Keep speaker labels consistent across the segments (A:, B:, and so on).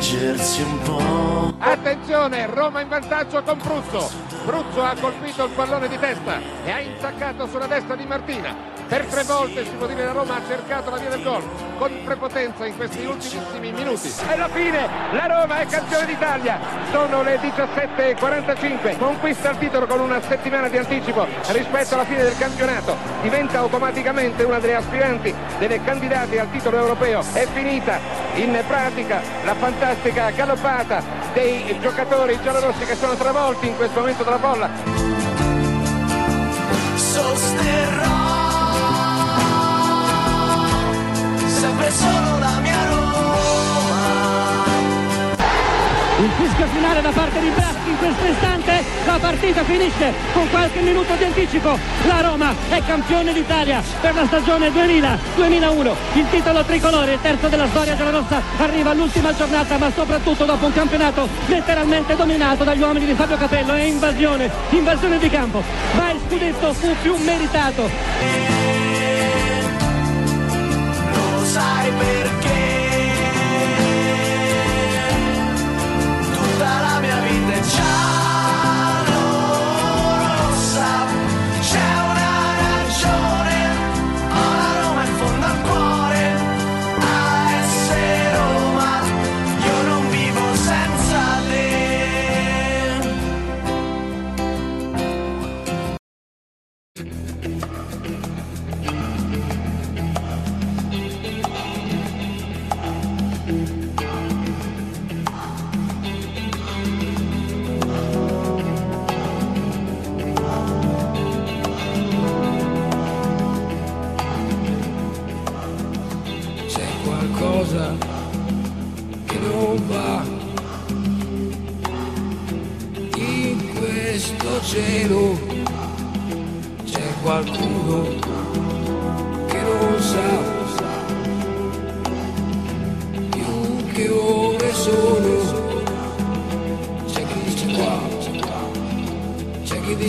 A: stringersi un po'.
B: Attenzione, Roma in vantaggio con Bruzzo. Bruzzo ha colpito il pallone di testa e ha intaccato sulla destra di Martina. Per tre volte si può dire la Roma ha cercato la via del gol con prepotenza in questi ultimissimi minuti. E alla fine la Roma è campione d'Italia. Sono le 17.45. Conquista il titolo con una settimana di anticipo rispetto alla fine del campionato. Diventa automaticamente una delle aspiranti, delle candidate al titolo europeo. È finita in pratica la fantastica galoppata dei giocatori giallorossi che sono travolti in questo momento dalla bolla.
A: Sosterrò sempre solo la mia Roma.
C: Il fischio finale da parte di Braschi in questo istante, la partita finisce con qualche minuto di anticipo. La Roma è campione d'Italia per la stagione 2000-2001. Il titolo tricolore, il terzo della storia della Rossa, arriva all'ultima giornata, ma soprattutto dopo un campionato letteralmente dominato dagli uomini di Fabio Capello. È invasione, invasione di campo. Ma il scudetto fu più meritato.
A: Lo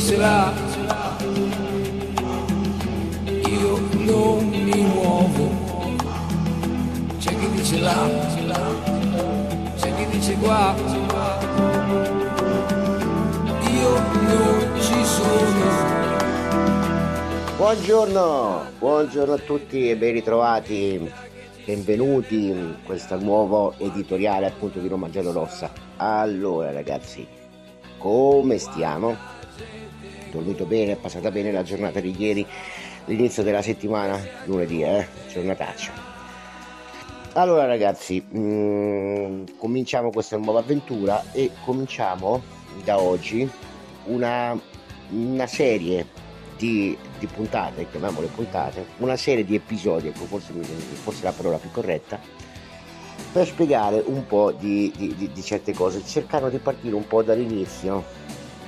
D: là. Io non mi muovo. C'è chi dice là, c'è chi dice qua. Io non ci sono.
E: Buongiorno, buongiorno a tutti e ben ritrovati, benvenuti in questo nuovo editoriale appunto di Roma Rossa. Allora ragazzi, come stiamo? Dormito bene, è passata bene la giornata di ieri, l'inizio della settimana, lunedì, eh? Giornataccia. Allora ragazzi, mm, cominciamo questa nuova avventura e cominciamo da oggi una, una serie di, di puntate, chiamiamole puntate, una serie di episodi, ecco forse, forse la parola più corretta, per spiegare un po' di- di- di certe cose, cercando di partire un po' dall'inizio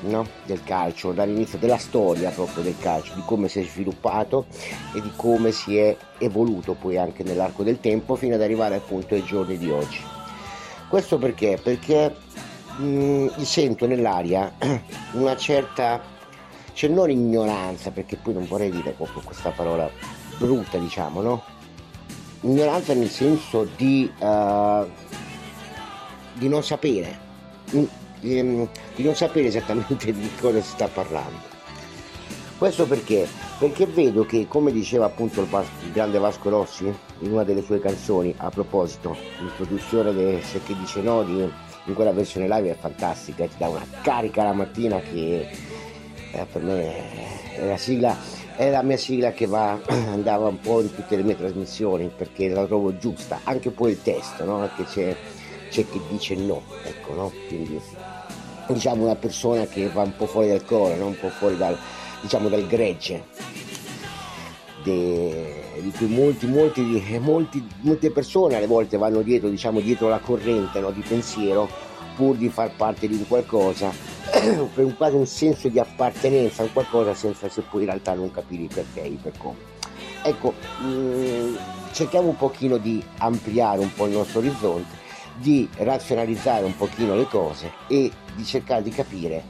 E: no? del calcio, dall'inizio della storia proprio del calcio, di come si è sviluppato e di come si è evoluto poi anche nell'arco del tempo fino ad arrivare appunto ai giorni di oggi. Questo perché? Perché mh, sento nell'aria una certa, cioè non ignoranza, perché poi non vorrei dire proprio questa parola brutta, diciamo, no? Ignoranza nel senso di, eh, di non sapere, mm, di, di non sapere esattamente di cosa si sta parlando. Questo perché? Perché vedo che, come diceva appunto il, Vas- il grande Vasco Rossi in una delle sue canzoni, a proposito, l'introduzione del Se che dice no di- in quella versione live è fantastica, ti dà una carica la mattina che eh, per me è la sigla, è la mia sigla che va, andava un po' in tutte le mie trasmissioni perché la trovo giusta, anche poi il testo, no? Perché c'è, c'è chi dice no, ecco, no? Quindi diciamo una persona che va un po' fuori dal coro, no? un po' fuori dal, diciamo, dal gregge de- di cui molti, molti, molti- molte persone alle volte vanno dietro, diciamo, dietro la corrente no? di pensiero pur di far parte di un qualcosa per un, quasi un senso di appartenenza a un qualcosa senza se poi in realtà non capire i perché e per come. Ecco, mh, cerchiamo un pochino di ampliare un po' il nostro orizzonte, di razionalizzare un pochino le cose e di cercare di capire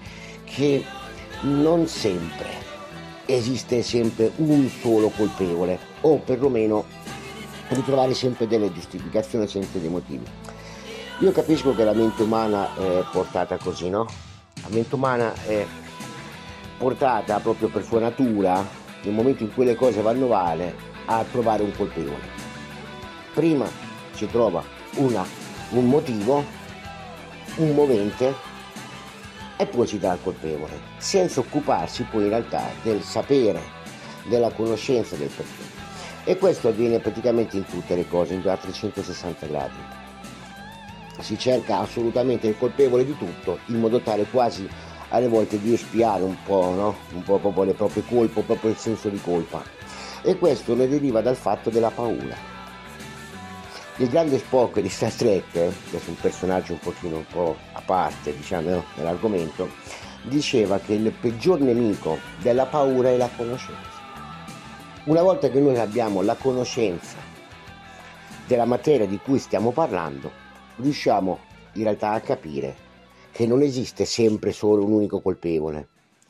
E: che non sempre esiste sempre un solo colpevole o perlomeno ritrovare sempre delle giustificazioni, sempre dei motivi. Io capisco che la mente umana è portata così, no? La mente umana è portata proprio per sua natura, nel momento in cui le cose vanno male, a trovare un colpevole. Prima si trova una, un motivo, un movente e poi si dà il colpevole, senza occuparsi poi in realtà del sapere, della conoscenza del perché. E questo avviene praticamente in tutte le cose, a 360 gradi. Si cerca assolutamente il colpevole di tutto, in modo tale quasi alle volte di espiare un po', no? un po' proprio le proprie colpe, proprio il senso di colpa. E questo ne deriva dal fatto della paura. Il grande Spock di Star Trek, che è un personaggio un pochino un po' a parte, diciamo, nell'argomento, diceva che il peggior nemico della paura è la conoscenza. Una volta che noi abbiamo la conoscenza della materia di cui stiamo parlando, riusciamo in realtà a capire che non esiste sempre solo un unico colpevole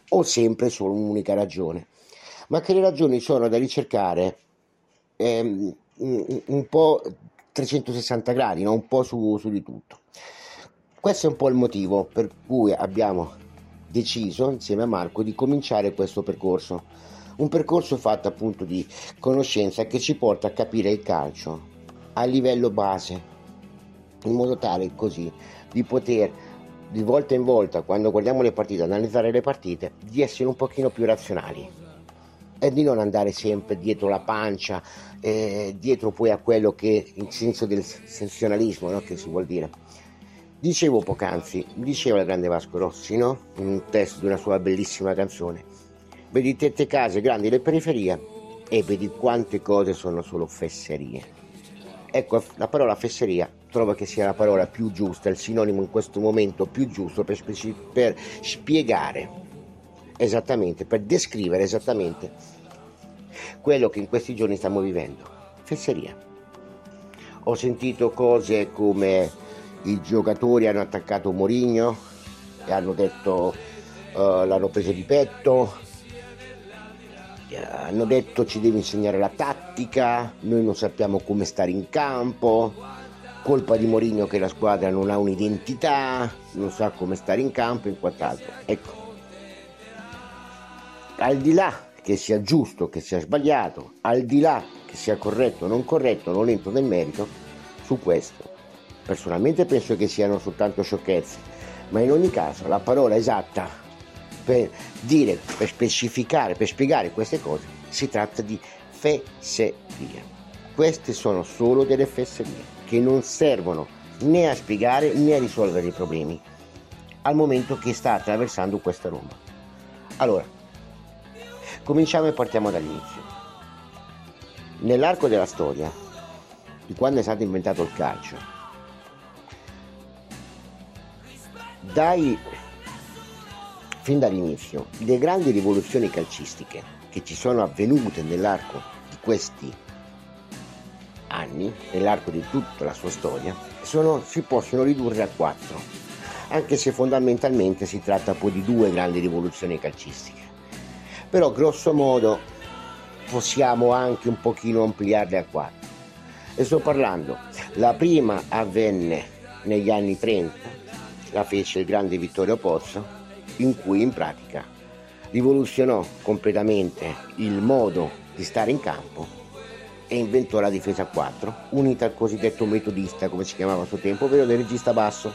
E: o sempre solo un'unica ragione, ma che le ragioni sono da ricercare ehm, un po' 360 gradi, no? un po' su, su di tutto. Questo è un po' il motivo per cui abbiamo deciso insieme a Marco di cominciare questo percorso un percorso fatto appunto di conoscenza che ci porta a capire il calcio a livello base, in modo tale così di poter di volta in volta, quando guardiamo le partite, analizzare le partite, di essere un pochino più razionali e di non andare sempre dietro la pancia, eh, dietro poi a quello che in senso del sensazionalismo, no? che si vuol dire. Dicevo poc'anzi, diceva il grande Vasco Rossi, no? in un testo di una sua bellissima canzone, vedi tette case grandi le periferie e vedi quante cose sono solo fesserie. Ecco, la parola fesseria trovo che sia la parola più giusta, il sinonimo in questo momento più giusto per, per spiegare esattamente, per descrivere esattamente quello che in questi giorni stiamo vivendo. Fesseria. Ho sentito cose come i giocatori hanno attaccato Mourinho e hanno detto uh, l'hanno preso di petto, hanno detto ci devi insegnare la tattica, noi non sappiamo come stare in campo, colpa di Mourinho che la squadra non ha un'identità, non sa come stare in campo e quant'altro. Ecco, al di là che sia giusto, che sia sbagliato, al di là che sia corretto o non corretto, non entro nel merito su questo. Personalmente penso che siano soltanto sciocchezze, ma in ogni caso la parola esatta per dire, per specificare, per spiegare queste cose, si tratta di fesserie. Queste sono solo delle fesserie che non servono né a spiegare né a risolvere i problemi al momento che sta attraversando questa Roma. Allora, cominciamo e partiamo dall'inizio. Nell'arco della storia, di quando è stato inventato il calcio, dai fin dall'inizio, le grandi rivoluzioni calcistiche che ci sono avvenute nell'arco di questi anni, nell'arco di tutta la sua storia, sono, si possono ridurre a quattro, anche se fondamentalmente si tratta poi di due grandi rivoluzioni calcistiche. Però grosso modo possiamo anche un pochino ampliarle a quattro. E sto parlando, la prima avvenne negli anni 30, la fece il grande Vittorio Pozzo, in cui in pratica rivoluzionò completamente il modo di stare in campo e inventò la difesa a 4, unita al cosiddetto metodista, come si chiamava a suo tempo, ovvero del regista basso.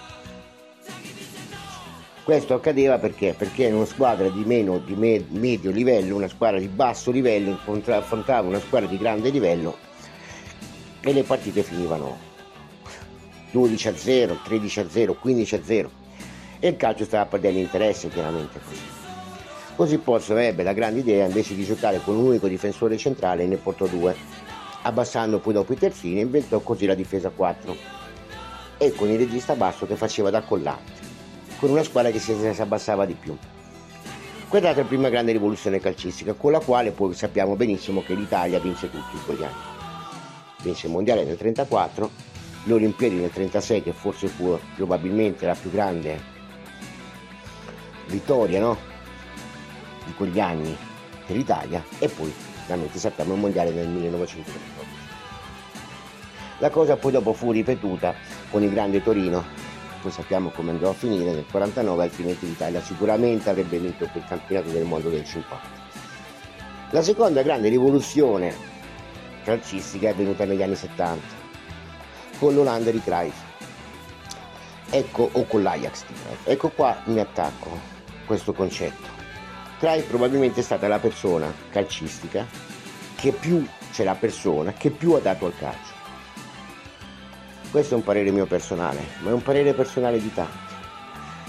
E: Questo accadeva perché? Perché una squadra di meno di me- medio livello, una squadra di basso livello affrontava una squadra di grande livello e le partite finivano 12 a 0, 13 a 0, 15 a 0 e il calcio stava perdendo interesse chiaramente così. Così Pozzo ebbe la grande idea invece di giocare con un unico difensore centrale ne portò due, abbassando poi dopo i terzini inventò così la difesa 4 e con il regista basso che faceva da collante, con una squadra che si abbassava di più. Quella è stata la prima grande rivoluzione calcistica, con la quale poi sappiamo benissimo che l'Italia vinse tutti quegli anni. Vinse il mondiale nel 1934, le Olimpiadi nel 1936, che forse fu probabilmente la più grande vittoria no? di quegli anni per l'Italia e poi veramente sappiamo il mondiale nel 1914. La cosa poi dopo fu ripetuta con il grande Torino, poi sappiamo come andrà a finire nel 49, altrimenti l'Italia sicuramente avrebbe vinto quel campionato del mondo del 50. La seconda grande rivoluzione calcistica è venuta negli anni 70, con l'Olanda di Cruyff. Ecco, o con l'Ajax di Cruyff. Ecco qua mi attacco questo concetto. Cruyff probabilmente è stata la persona calcistica che più, c'è la persona che più ha dato al calcio. Questo è un parere mio personale, ma è un parere personale di tanti.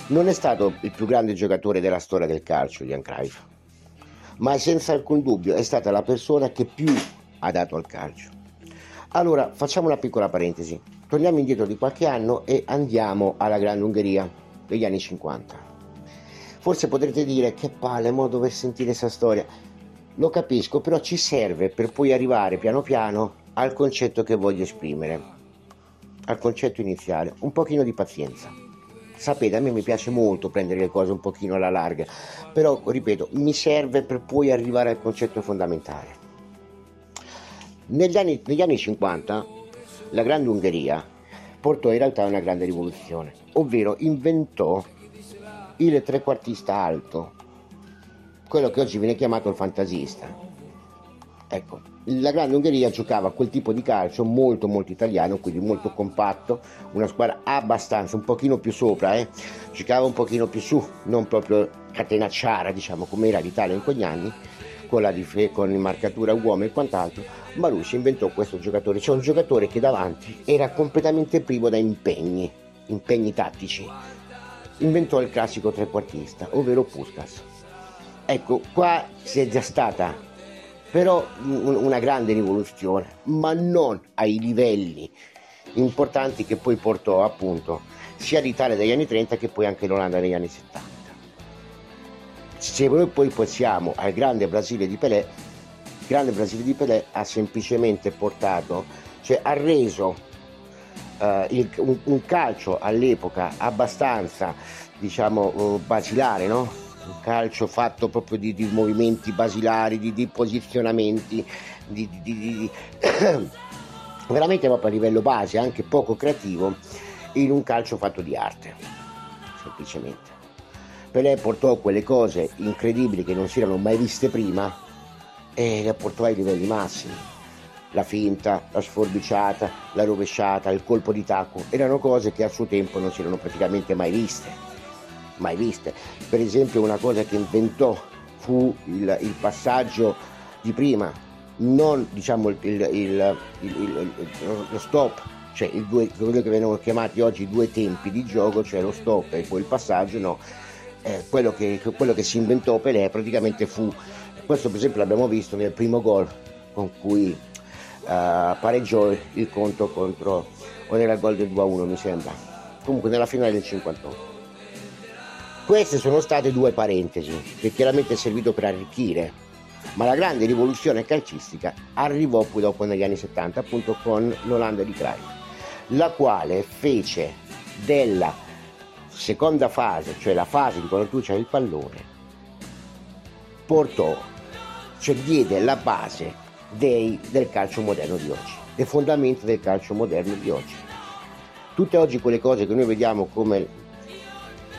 E: Non è stato il più grande giocatore della storia del calcio, Jan Cruyff, ma senza alcun dubbio è stata la persona che più ha dato al calcio. Allora, facciamo una piccola parentesi. Torniamo indietro di qualche anno e andiamo alla Grande Ungheria degli anni 50. Forse potrete dire che palle, mo dover sentire questa storia. Lo capisco, però ci serve per poi arrivare piano piano al concetto che voglio esprimere al concetto iniziale, un pochino di pazienza. Sapete, a me mi piace molto prendere le cose un pochino alla larga, però, ripeto, mi serve per poi arrivare al concetto fondamentale. Negli anni, negli anni 50 la Grande Ungheria portò in realtà una grande rivoluzione, ovvero inventò il trequartista alto, quello che oggi viene chiamato il fantasista. Ecco, la Grande Ungheria giocava quel tipo di calcio molto molto italiano, quindi molto compatto, una squadra abbastanza, un pochino più sopra, eh? giocava un pochino più su, non proprio catenacciara, diciamo, come era l'Italia in quegli anni, con, la con marcatura uomo e quant'altro, Marucci inventò questo giocatore, cioè un giocatore che davanti era completamente privo da impegni, impegni tattici. Inventò il classico trequartista, ovvero Puskas. Ecco, qua si è già stata però una grande rivoluzione, ma non ai livelli importanti che poi portò appunto sia l'Italia degli anni 30 che poi anche l'Olanda negli anni 70. Se noi poi passiamo al grande Brasile di Pelé, il grande Brasile di Pelé ha semplicemente portato, cioè ha reso uh, il, un, un, calcio all'epoca abbastanza, diciamo, uh, basilare, no? Un calcio fatto proprio di, di movimenti basilari, di, di posizionamenti, di, veramente proprio a livello base, anche poco creativo, in un calcio fatto di arte, semplicemente. Pelé portò quelle cose incredibili che non si erano mai viste prima e le portò ai livelli massimi. La finta, la sforbiciata, la rovesciata, il colpo di tacco, erano cose che a suo tempo non si erano praticamente mai viste mai viste. Per esempio una cosa che inventò fu il, il passaggio di prima, non diciamo il, il, lo stop, cioè due, quello che vengono chiamati oggi due tempi di gioco, cioè lo stop e poi il passaggio, no. Eh, quello, che, quello che si inventò Pelé praticamente fu, questo per esempio l'abbiamo visto nel primo gol con cui uh, pareggiò il conto contro, o nella gol del 2-1 mi sembra, comunque nella finale del 58. Queste sono state due parentesi che chiaramente è servito per arricchire, ma la grande rivoluzione calcistica arrivò poi dopo negli anni 70 appunto con l'Olanda di Cruyff, la quale fece della seconda fase, cioè la fase di quando tu c'hai il pallone, portò, cioè diede la base dei, del calcio moderno di oggi, le fondamenta del calcio moderno di oggi. Tutte oggi quelle cose che noi vediamo come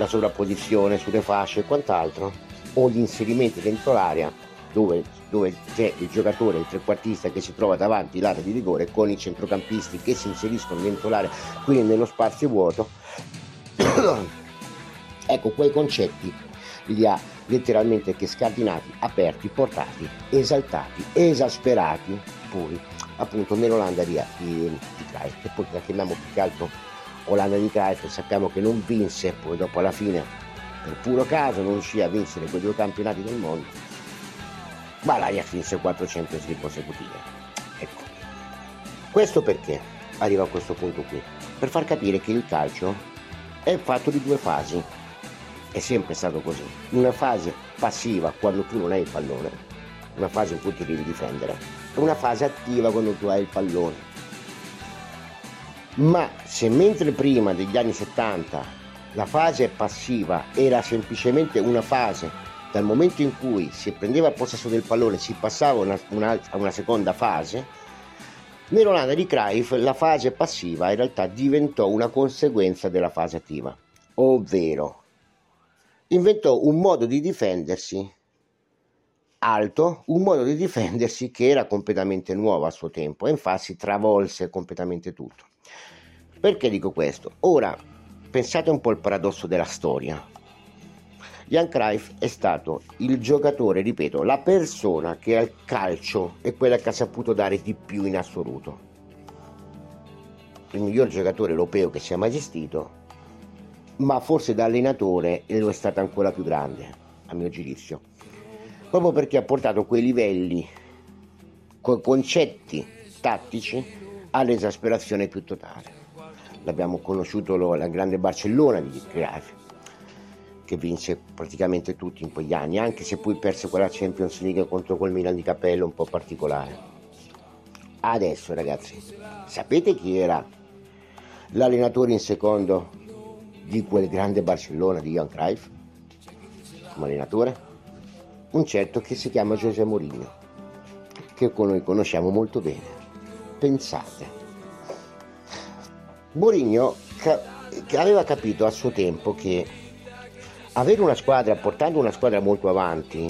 E: la sovrapposizione sulle fasce e quant'altro, o gli inserimenti dentro l'area dove, dove, c'è il giocatore, il trequartista che si trova davanti l'area di rigore con i centrocampisti che si inseriscono dentro l'area, quindi nello spazio vuoto. ecco, quei concetti li ha letteralmente che scardinati, aperti, portati, esaltati, esasperati poi appunto nell'Olanda di, di, di poi la chiamiamo più che altro Olanda di Cruyff sappiamo che non vinse, poi dopo alla fine per puro caso non riuscì a vincere quei due campionati del mondo, ma l'Ajax vinse 4 Champions League consecutive. Ecco. Questo perché arriva a questo punto qui? Per far capire che il calcio è fatto di due fasi. È sempre stato così. Una fase passiva quando tu non hai il pallone, una fase in cui ti devi difendere, e una fase attiva quando tu hai il pallone ma se mentre prima degli anni 70 la fase passiva era semplicemente una fase dal momento in cui si prendeva possesso del pallone si passava a una, una, una seconda fase Nell'Olanda di Cruyff la fase passiva in realtà diventò una conseguenza della fase attiva, ovvero inventò un modo di difendersi alto, un modo di difendersi che era completamente nuovo a suo tempo e infatti travolse completamente tutto. Perché dico questo? Ora pensate un po' al paradosso della storia. Jan Cruyff è stato il giocatore, ripeto, la persona che al calcio è quella che ha saputo dare di più in assoluto. Il miglior giocatore europeo che sia mai esistito, ma forse da allenatore lo è stato ancora più grande, a mio giudizio. Proprio perché ha portato quei livelli, quei concetti tattici all'esasperazione più totale. L'abbiamo conosciuto la grande Barcellona di Cruyff che vinse praticamente tutti in quegli anni, anche se poi perse quella Champions League contro quel Milan di Capello un po' particolare. Adesso ragazzi, sapete chi era l'allenatore in secondo di quel grande Barcellona di Johan Cruyff? Come allenatore? Un certo che si chiama José Mourinho, che noi conosciamo molto bene. Pensate. Mourinho aveva capito a suo tempo che avere una squadra, portando una squadra molto avanti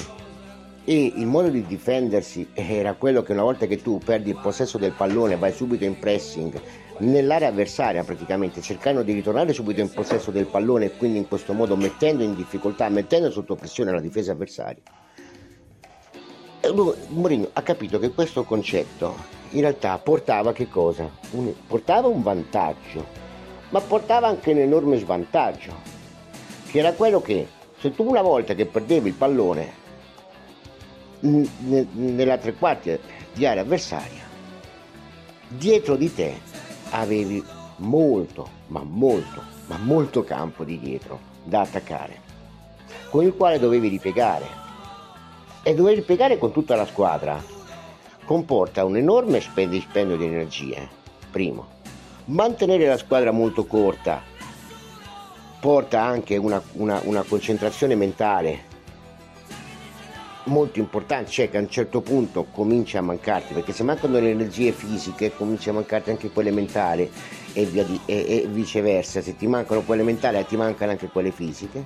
E: e il modo di difendersi era quello che una volta che tu perdi il possesso del pallone vai subito in pressing nell'area avversaria praticamente cercando di ritornare subito in possesso del pallone e quindi in questo modo mettendo in difficoltà, mettendo sotto pressione la difesa avversaria. Mourinho ha capito che questo concetto in realtà portava che cosa? Un, portava un vantaggio, ma portava anche un enorme svantaggio che era quello che se tu una volta che perdevi il pallone nella tre quarti di area avversaria, dietro di te avevi molto, ma molto, ma molto campo di dietro da attaccare, con il quale dovevi ripiegare. E dover ripiegare con tutta la squadra? Comporta un enorme dispendio di energie, primo. Mantenere la squadra molto corta. Porta anche una, una, una concentrazione mentale molto importante, cioè che a un certo punto comincia a mancarti, perché se mancano le energie fisiche comincia a mancarti anche quelle mentali e, di, e, e viceversa, se ti mancano quelle mentali ti mancano anche quelle fisiche,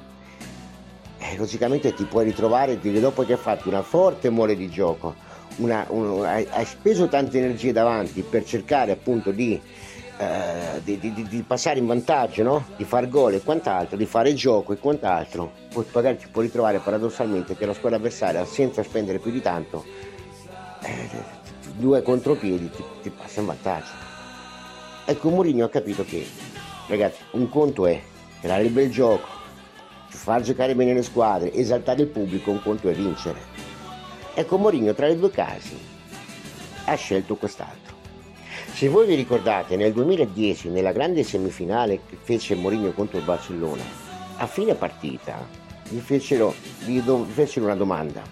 E: eh, logicamente ti puoi ritrovare dopo che hai fatto una forte mole di gioco, una, un, hai, hai speso tante energie davanti per cercare appunto di eh, di, di, di, passare in vantaggio, no? di far gol e quant'altro, di fare gioco e quant'altro, poi magari ti puoi ritrovare paradossalmente che la squadra avversaria senza spendere più di tanto, eh, due contropiedi ti, ti passa in vantaggio. Ecco, Mourinho ha capito che, ragazzi, un conto è creare il bel gioco, far giocare bene le squadre, esaltare il pubblico, un conto è vincere. Ecco, Mourinho tra i due casi ha scelto quest'altro. Se voi vi ricordate, nel 2010, nella grande semifinale che fece Mourinho contro il Barcellona, a fine partita gli fecero, gli do, fecero una domanda.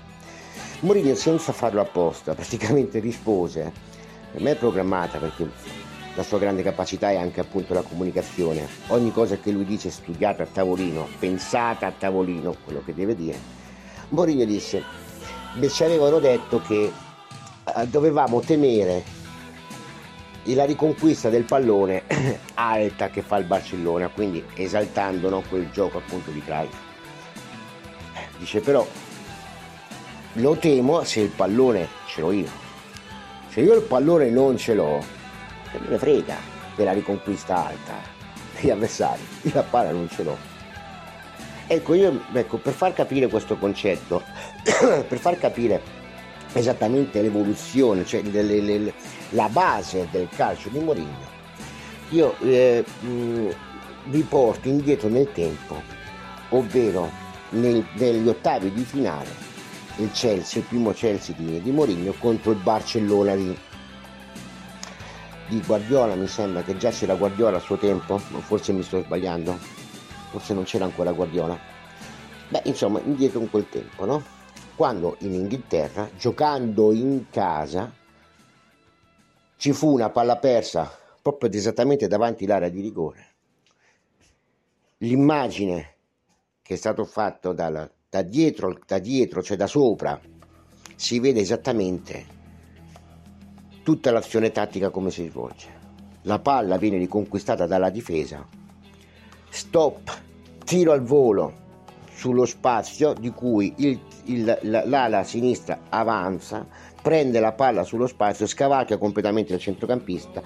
E: Mourinho, senza farlo apposta, praticamente rispose: Per me è programmata perché la sua grande capacità è anche appunto la comunicazione. Ogni cosa che lui dice è studiata a tavolino, pensata a tavolino, quello che deve dire. Mourinho disse: Beh, ci avevano detto che eh, dovevamo temere la riconquista del pallone alta che fa il Barcellona, quindi esaltando no, quel gioco appunto di Cruyff. Dice però, lo temo se il pallone ce l'ho io. Se io il pallone non ce l'ho, che me ne frega della riconquista alta degli avversari, io la palla non ce l'ho. Ecco, io, ecco, per far capire questo concetto, per far capire esattamente l'evoluzione, cioè le, le, le, la base del calcio di Mourinho, io eh, mh, vi porto indietro nel tempo, ovvero nel, negli ottavi di finale il Chelsea, il primo Chelsea di, di Mourinho contro il Barcellona di, di Guardiola, mi sembra che già c'era Guardiola a suo tempo, forse mi sto sbagliando, forse non c'era ancora Guardiola. Beh, insomma, indietro in quel tempo, no? quando in Inghilterra, giocando in casa, ci fu una palla persa proprio esattamente davanti all'area di rigore. L'immagine che è stato fatto dal, da, dietro, da dietro, cioè da sopra, si vede esattamente tutta l'azione tattica come si svolge. La palla viene riconquistata dalla difesa, stop, tiro al volo sullo spazio di cui il, il, l'ala sinistra avanza, prende la palla sullo spazio, scavalca completamente il centrocampista,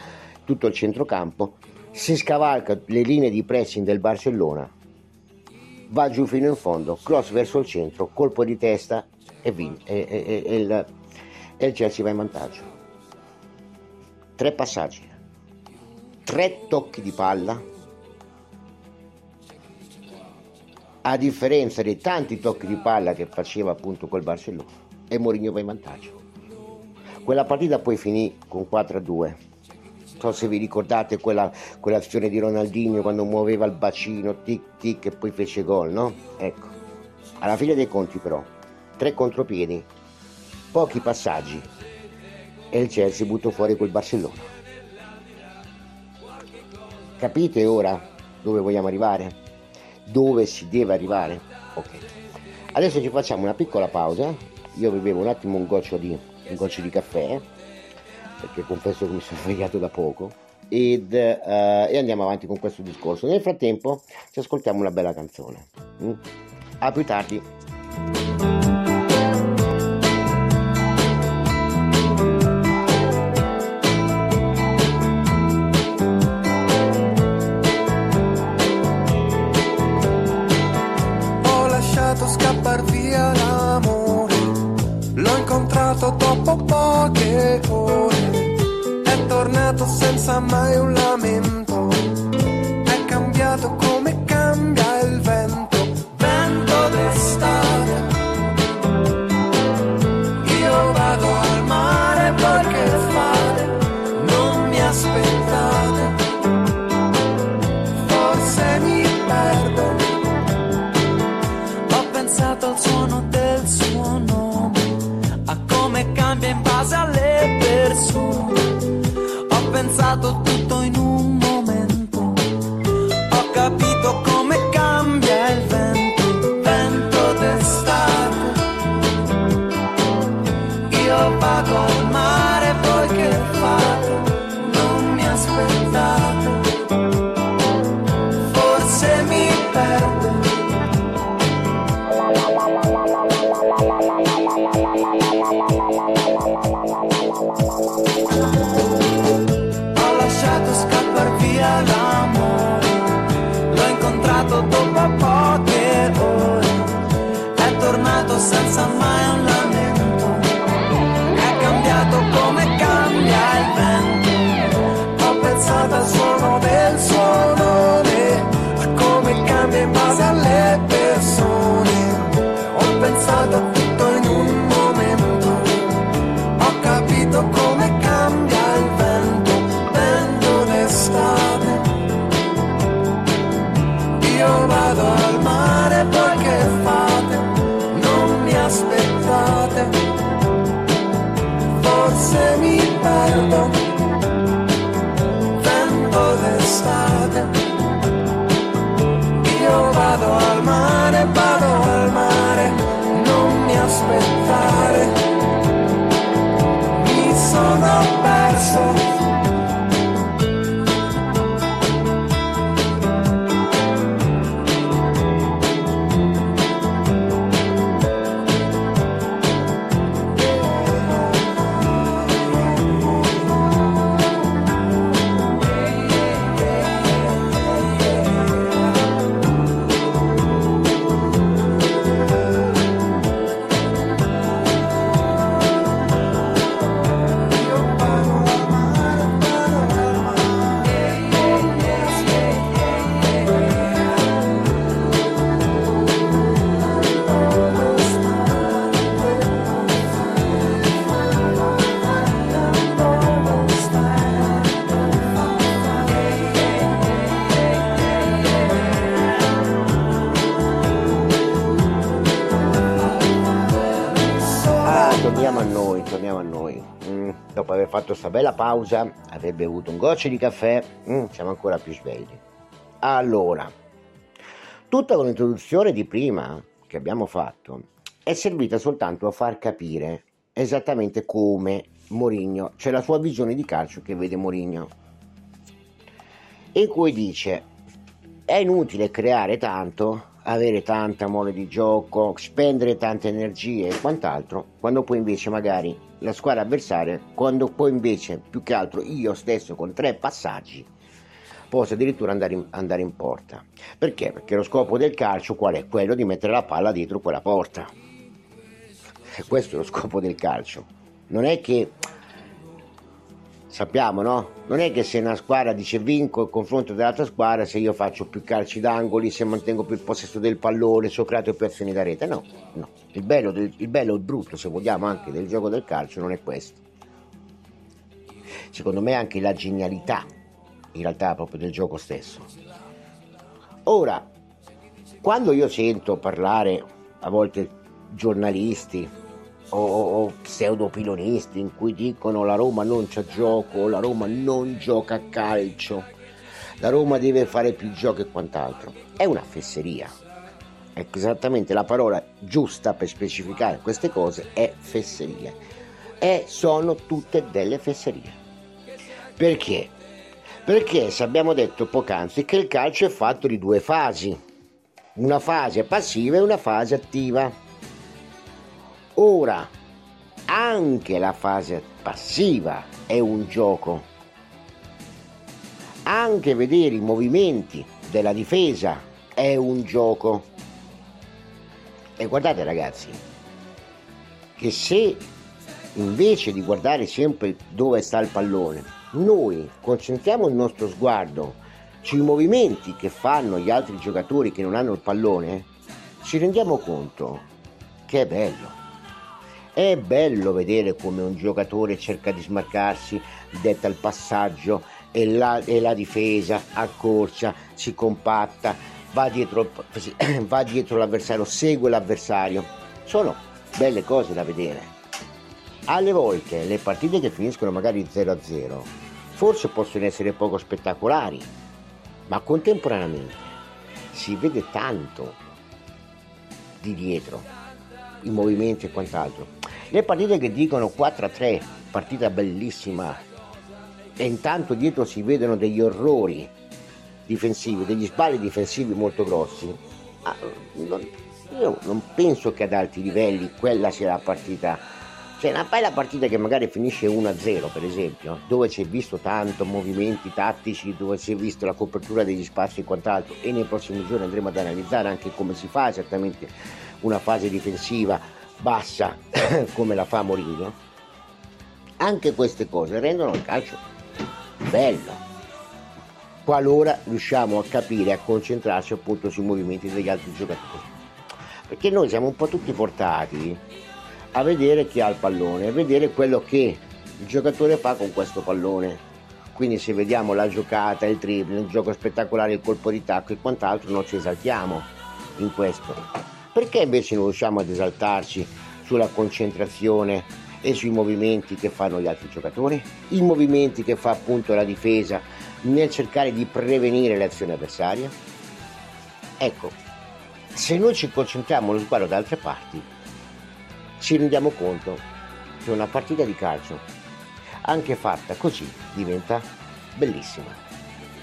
E: tutto il centrocampo, si scavalca le linee di pressing del Barcellona, va giù fino in fondo, cross verso il centro, colpo di testa e, vin- e, e, e il, il Chelsea va in vantaggio. Tre passaggi, tre tocchi di palla a differenza dei tanti tocchi di palla che faceva appunto col Barcellona e Mourinho va in vantaggio. Quella partita poi finì con 4-2. Non so se vi ricordate quella, quell'azione di Ronaldinho quando muoveva il bacino, tic tic e poi fece gol, no? Ecco, alla fine dei conti però, tre contropiedi, pochi passaggi e il Chelsea buttò fuori quel Barcellona. Capite ora dove vogliamo arrivare? dove si deve arrivare. Ok. Adesso ci facciamo una piccola pausa. Io vi bevo un attimo un goccio di, un goccio di caffè, perché confesso che mi sono svegliato da poco. Ed, uh, e andiamo avanti con questo discorso. Nel frattempo ci ascoltiamo una bella canzone. Mm? A più tardi.
A: Tornato senza mai
E: bella pausa, aver bevuto un goccio di caffè, mm, siamo ancora più svegli. Allora, tutta l'introduzione di prima che abbiamo fatto è servita soltanto a far capire esattamente come Mourinho, c'è la sua visione di calcio che vede Mourinho, in cui dice è inutile creare tanto, avere tanta mole di gioco, spendere tante energie e quant'altro, quando poi invece magari la squadra avversaria, quando poi invece più che altro io stesso con tre passaggi posso addirittura andare in, andare in porta. Perché? Perché lo scopo del calcio qual è? Quello di mettere la palla dietro quella porta. Questo è lo scopo del calcio. Non è che sappiamo, no? Non è che se una squadra dice vinco il confronto dell'altra squadra, se io faccio più calci d'angoli, se mantengo più il possesso del pallone, se ho creato più azioni da rete. No, no. Il bello, il bello e il brutto, se vogliamo, anche del gioco del calcio non è questo. Secondo me anche la genialità, in realtà, proprio del gioco stesso. Ora, quando io sento parlare a volte giornalisti, o, o pseudopilonisti in cui dicono la Roma non c'ha gioco, la Roma non gioca a calcio, la Roma deve fare più gioco e quant'altro. È una fesseria. Ecco, esattamente la parola giusta per specificare queste cose è fesseria. E sono tutte delle fesserie. Perché? Perché abbiamo detto poc'anzi che il calcio è fatto di due fasi, una fase passiva e una fase attiva. Ora, anche la fase passiva è un gioco. Anche vedere i movimenti della difesa è un gioco. E guardate ragazzi, che se invece di guardare sempre dove sta il pallone, noi concentriamo il nostro sguardo sui movimenti che fanno gli altri giocatori che non hanno il pallone, ci rendiamo conto che è bello. È bello vedere come un giocatore cerca di smarcarsi, detta il passaggio e la, e la difesa accorcia, si compatta, va dietro, va dietro l'avversario, segue l'avversario. Sono belle cose da vedere. Alle volte le partite che finiscono magari 0-0 forse possono essere poco spettacolari, ma contemporaneamente si vede tanto di dietro, i movimenti e quant'altro. Le partite che dicono 4-3, partita bellissima, e intanto dietro si vedono degli orrori difensivi, degli sbagli difensivi molto grossi. Ah, io non penso che ad alti livelli quella sia la partita. Cioè, una bella partita che magari finisce 1-0, per esempio, dove si è visto tanto movimenti tattici, dove si è visto la copertura degli spazi e quant'altro, e nei prossimi giorni andremo ad analizzare anche come si fa esattamente una fase difensiva bassa come la fa Mourinho, anche queste cose rendono il calcio bello. Qualora riusciamo a capire e a concentrarci appunto sui movimenti degli altri giocatori. Perché noi siamo un po' tutti portati a vedere chi ha il pallone a vedere quello che il giocatore fa con questo pallone. Quindi se vediamo la giocata, il dribbling, il gioco spettacolare, il colpo di tacco e quant'altro non ci esaltiamo in questo perché invece non riusciamo ad esaltarci sulla concentrazione e sui movimenti che fanno gli altri giocatori? I movimenti che fa appunto la difesa nel cercare di prevenire le azioni avversarie? Ecco, se noi ci concentriamo lo sguardo da altre parti, ci rendiamo conto che una partita di calcio, anche fatta così, diventa bellissima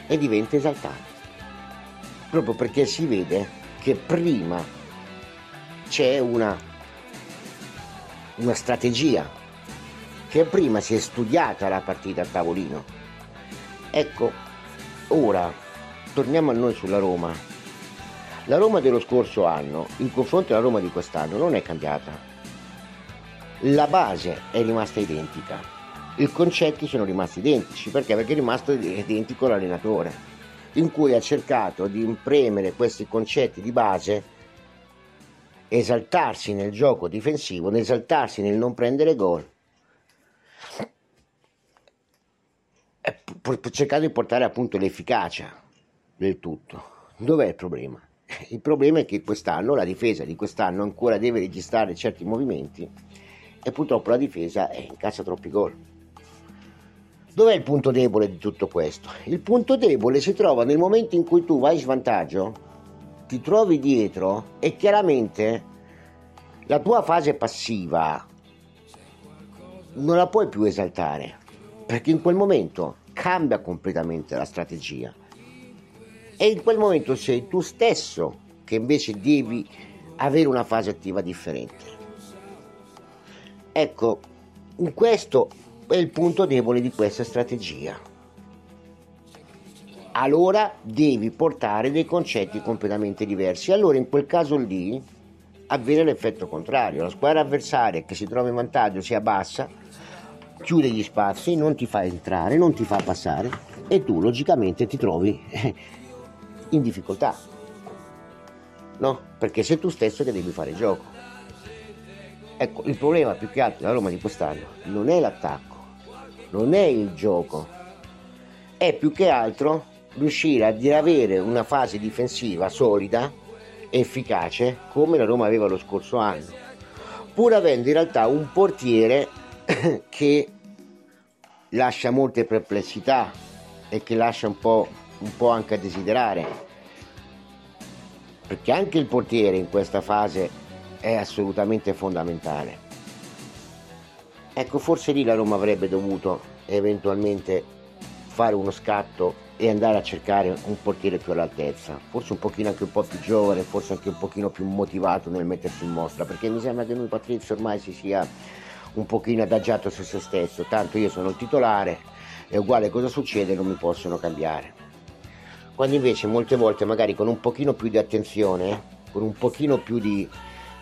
E: e diventa esaltante. Proprio perché si vede che prima c'è una, una strategia che prima si è studiata la partita a tavolino. Ecco, ora torniamo a noi sulla Roma. La Roma dello scorso anno, in confronto alla Roma di quest'anno, non è cambiata. La base è rimasta identica. I concetti sono rimasti identici perché? Perché è rimasto identico l'allenatore, in cui ha cercato di impremere questi concetti di base esaltarsi nel gioco difensivo, esaltarsi nel non prendere gol, cercare di portare appunto l'efficacia del tutto. Dov'è il problema? Il problema è che quest'anno la difesa di quest'anno ancora deve registrare certi movimenti e purtroppo la difesa incassa troppi gol. Dov'è il punto debole di tutto questo? Il punto debole si trova nel momento in cui tu vai in svantaggio ti trovi dietro e chiaramente la tua fase passiva non la puoi più esaltare, perché in quel momento cambia completamente la strategia. E in quel momento sei tu stesso che invece devi avere una fase attiva differente. Ecco, questo è il punto debole di questa strategia. Allora devi portare dei concetti completamente diversi. Allora in quel caso lì avviene l'effetto contrario. La squadra avversaria che si trova in vantaggio si abbassa, chiude gli spazi, non ti fa entrare, non ti fa passare e tu logicamente ti trovi in difficoltà. No? Perché sei tu stesso che devi fare il gioco. Ecco, il problema più che altro della Roma di quest'anno non è l'attacco, non è il gioco, è più che altro riuscire ad avere una fase difensiva solida, efficace, come la Roma aveva lo scorso anno, pur avendo in realtà un portiere che lascia molte perplessità e che lascia un po', un po' anche a desiderare, perché anche il portiere in questa fase è assolutamente fondamentale. Ecco, forse lì la Roma avrebbe dovuto eventualmente fare uno scatto e andare a cercare un portiere più all'altezza, forse un pochino anche un po' più giovane, forse anche un pochino più motivato nel mettersi in mostra, perché mi sembra che lui Patrizio ormai si sia un pochino adagiato su se stesso, tanto io sono il titolare, è uguale cosa succede, non mi possono cambiare. Quando invece molte volte magari con un pochino più di attenzione, con un pochino più di,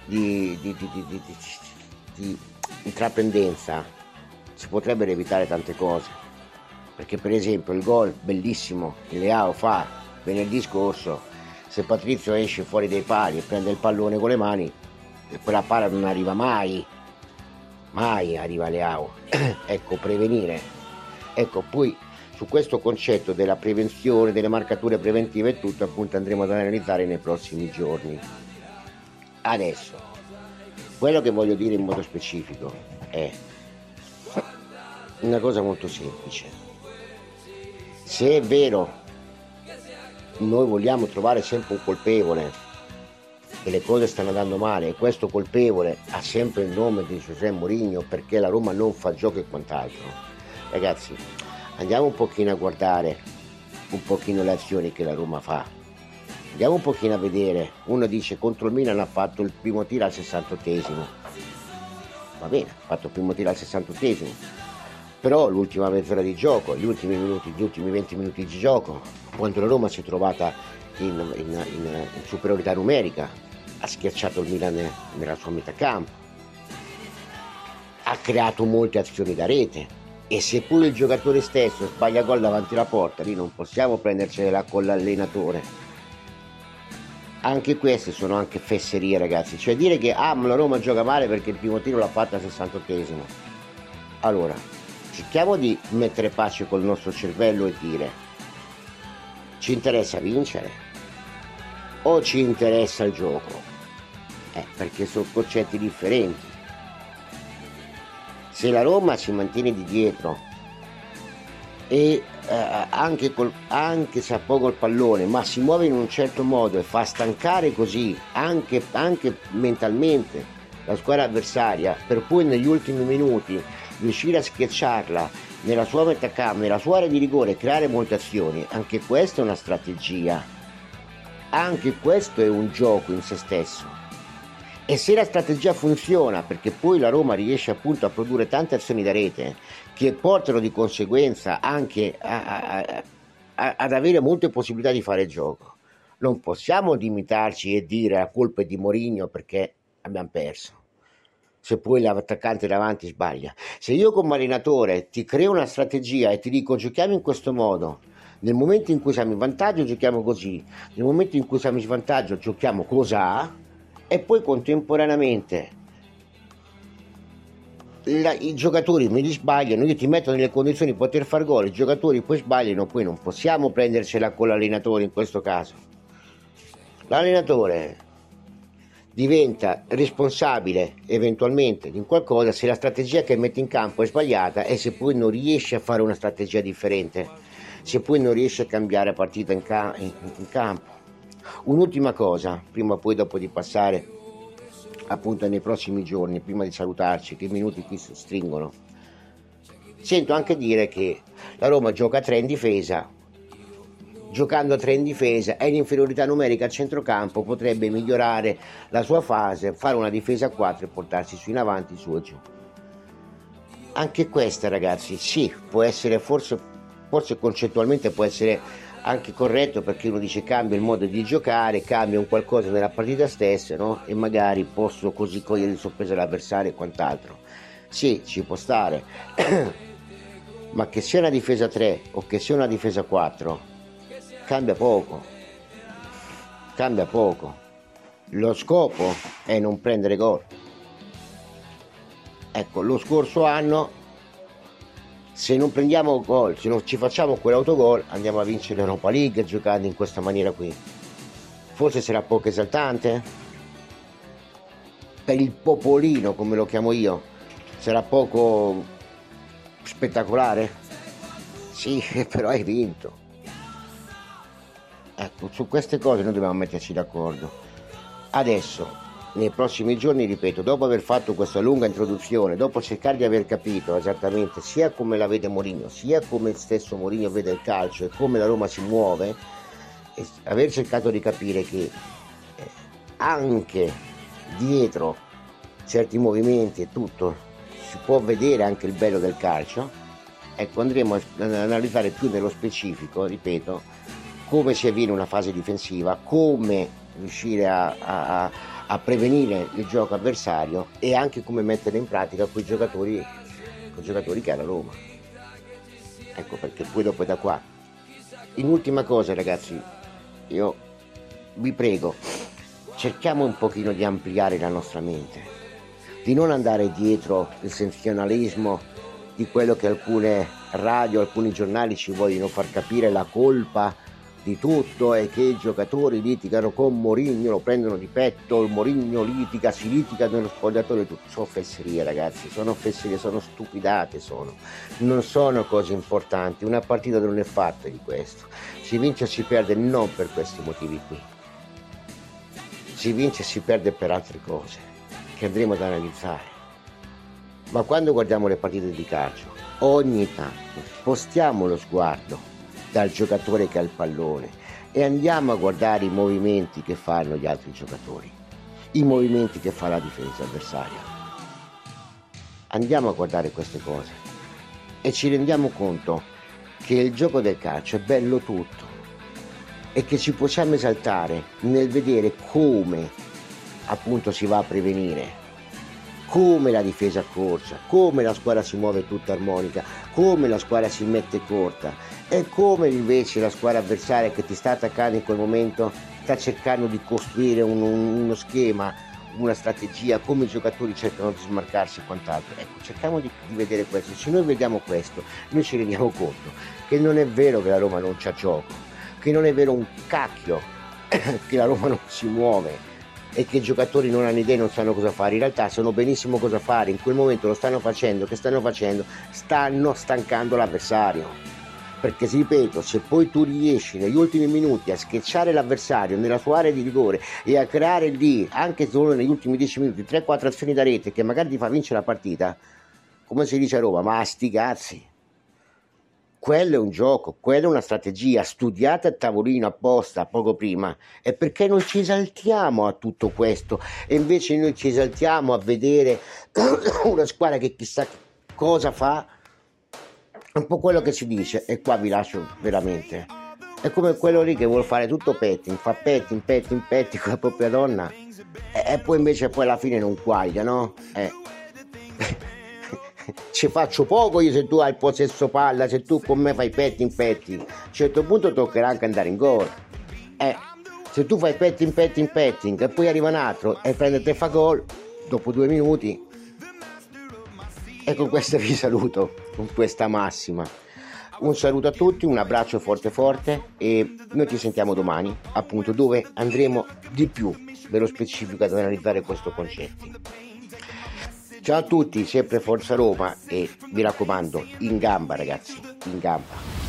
E: di, di, di, intraprendenza si potrebbero evitare tante cose. Perché per esempio il gol bellissimo che Leao fa venerdì scorso, se Patrizio esce fuori dai pali e prende il pallone con le mani, quella palla non arriva mai, mai arriva Leao. ecco, prevenire. Ecco, poi su questo concetto della prevenzione, delle marcature preventive e tutto, appunto andremo ad analizzare nei prossimi giorni. Adesso, quello che voglio dire in modo specifico è una cosa molto semplice. Se è vero, noi vogliamo trovare sempre un colpevole e le cose stanno andando male e questo colpevole ha sempre il nome di José Mourinho perché la Roma non fa gioco e quant'altro. Ragazzi, andiamo un pochino a guardare un pochino le azioni che la Roma fa Andiamo un pochino a vedere. Uno dice contro il Milan ha fatto il primo tiro al 68esimo. Va bene, ha fatto il primo tiro al 68esimo. Però l'ultima mezz'ora di gioco, gli ultimi minuti, gli ultimi 20 minuti di gioco, quando la Roma si è trovata in, in, in, in superiorità numerica, ha schiacciato il Milan nella sua metà campo, ha creato molte azioni da rete, e seppure il giocatore stesso sbaglia gol davanti alla porta, lì non possiamo prendercela con l'allenatore. Anche queste sono anche fesserie ragazzi. Cioè dire che ah la Roma gioca male perché il primo tiro l'ha fatto al 68esimo allora cerchiamo di mettere pace col nostro cervello e dire ci interessa vincere o ci interessa il gioco? Eh, perché sono concetti differenti. Se la Roma si mantiene di dietro e eh, anche, col, anche se ha poco il pallone, ma si muove in un certo modo e fa stancare così anche, anche mentalmente la squadra avversaria, per poi negli ultimi minuti riuscire a schiacciarla nella sua metà campo, nella sua area di rigore e creare molte azioni, anche questa è una strategia, anche questo è un gioco in se stesso. E se la strategia funziona, perché poi la Roma riesce appunto a produrre tante azioni da rete, che portano di conseguenza anche a, a, a, ad avere molte possibilità di fare gioco. Non possiamo limitarci e dire la colpa è di Morigno perché abbiamo perso. Se poi l'attaccante davanti sbaglia. Se io come allenatore ti creo una strategia e ti dico giochiamo in questo modo, nel momento in cui siamo in vantaggio giochiamo così, nel momento in cui siamo in svantaggio giochiamo cos'ha e poi contemporaneamente la, i giocatori me li sbagliano, io ti metto nelle condizioni di poter far gol, i giocatori poi sbagliano, poi non possiamo prendercela con l'allenatore in questo caso. L'allenatore diventa responsabile eventualmente di qualcosa se la strategia che mette in campo è sbagliata e se poi non riesce a fare una strategia differente, se poi non riesce a cambiare partita in, ca- in, in campo. Un'ultima cosa, prima o poi dopo di passare appunto nei prossimi giorni, prima di salutarci, che i minuti qui stringono. sento anche dire che la Roma gioca a 3 in difesa, giocando a 3 in difesa e in inferiorità numerica a centrocampo potrebbe migliorare la sua fase, fare una difesa a 4 e portarsi su in avanti, su e giù. Anche questa ragazzi, sì, può essere forse, forse concettualmente può essere anche corretto perché uno dice cambia il modo di giocare, cambia un qualcosa nella partita stessa no? e magari posso così cogliere di sorpresa l'avversario e quant'altro. Sì, ci può stare, ma che sia una difesa 3 o che sia una difesa 4, cambia poco, cambia poco. Lo scopo è non prendere gol. Ecco, lo scorso anno se non prendiamo gol, se non ci facciamo quell'autogol, andiamo a vincere l'Europa League giocando in questa maniera qui. Forse sarà poco esaltante? Per il popolino, come lo chiamo io, sarà poco spettacolare? Sì, però hai vinto. Ecco, su queste cose noi dobbiamo metterci d'accordo. Adesso, nei prossimi giorni, ripeto, dopo aver fatto questa lunga introduzione, dopo cercare di aver capito esattamente sia come la vede Mourinho, sia come il stesso Mourinho vede il calcio e come la Roma si muove, e aver cercato di capire che eh, anche dietro certi movimenti e tutto si può vedere anche il bello del calcio, ecco andremo ad analizzare più nello specifico, ripeto, come si avviene una fase difensiva, come riuscire a, a, a prevenire il gioco avversario e anche come mettere in pratica quei giocatori, quei giocatori che ha la Roma. Ecco perché poi dopo è da qua. In ultima cosa ragazzi, io vi prego, cerchiamo un pochino di ampliare la nostra mente, di non andare dietro il sensazionalismo di quello che alcune radio, alcuni giornali ci vogliono far capire la colpa di tutto è che i giocatori litigano con Mourinho, lo prendono di petto, il Mourinho litiga, si litiga nello spogliatoio, tutto. Sono fesserie ragazzi, sono fesserie, sono stupidate, sono. Non sono cose importanti, una partita non è fatta di questo. Si vince o si perde non per questi motivi qui. Si vince e si perde per altre cose che andremo ad analizzare. Ma quando guardiamo le partite di calcio, ogni tanto spostiamo lo sguardo dal giocatore che ha il pallone. E andiamo a guardare i movimenti che fanno gli altri giocatori, i movimenti che fa la difesa avversaria. Andiamo a guardare queste cose. E ci rendiamo conto che il gioco del calcio è bello tutto. E che ci possiamo esaltare nel vedere come appunto si va a prevenire. Come la difesa corsa, come la squadra si muove tutta armonica, come la squadra si mette corta e come invece la squadra avversaria che ti sta attaccando in quel momento sta cercando di costruire un, un, uno schema, una strategia, come i giocatori cercano di smarcarsi e quant'altro. Ecco, cerchiamo di, di vedere questo. Se noi vediamo questo, noi ci rendiamo conto che non è vero che la Roma non c'ha gioco, che non è vero un cacchio che la Roma non si muove, e che i giocatori non hanno idea e non sanno cosa fare, in realtà sanno benissimo cosa fare, in quel momento lo stanno facendo, che stanno facendo? Stanno stancando l'avversario. Perché ripeto, se poi tu riesci negli ultimi minuti a schiacciare l'avversario nella sua area di rigore e a creare lì, anche solo negli ultimi 10 minuti, 3-4 azioni da rete che magari ti fa vincere la partita, come si dice a Roma, ma sti cazzi, quello è un gioco, quella è una strategia studiata a tavolino apposta poco prima. E perché non ci esaltiamo a tutto questo? E invece noi ci esaltiamo a vedere una squadra che chissà cosa fa. È un po' quello che si dice, e qua vi lascio veramente. È come quello lì che vuole fare tutto petting, fa petting, petting, petting con la propria donna, e, e poi invece poi alla fine non quaglia, no? Eh ci faccio poco io se tu hai il possesso palla, se tu con me fai petting petting. A un certo punto toccherà anche andare in gol. Eh, se tu fai petting petting petting e poi arriva un altro e prende te fa gol, dopo due minuti. E con questo vi saluto, con questa massima. Un saluto a tutti, un abbraccio forte forte e noi ci sentiamo domani, appunto dove andremo di più nello specifico ad analizzare questo concetto. Ciao a tutti, sempre Forza Roma e mi raccomando, in gamba ragazzi, in gamba.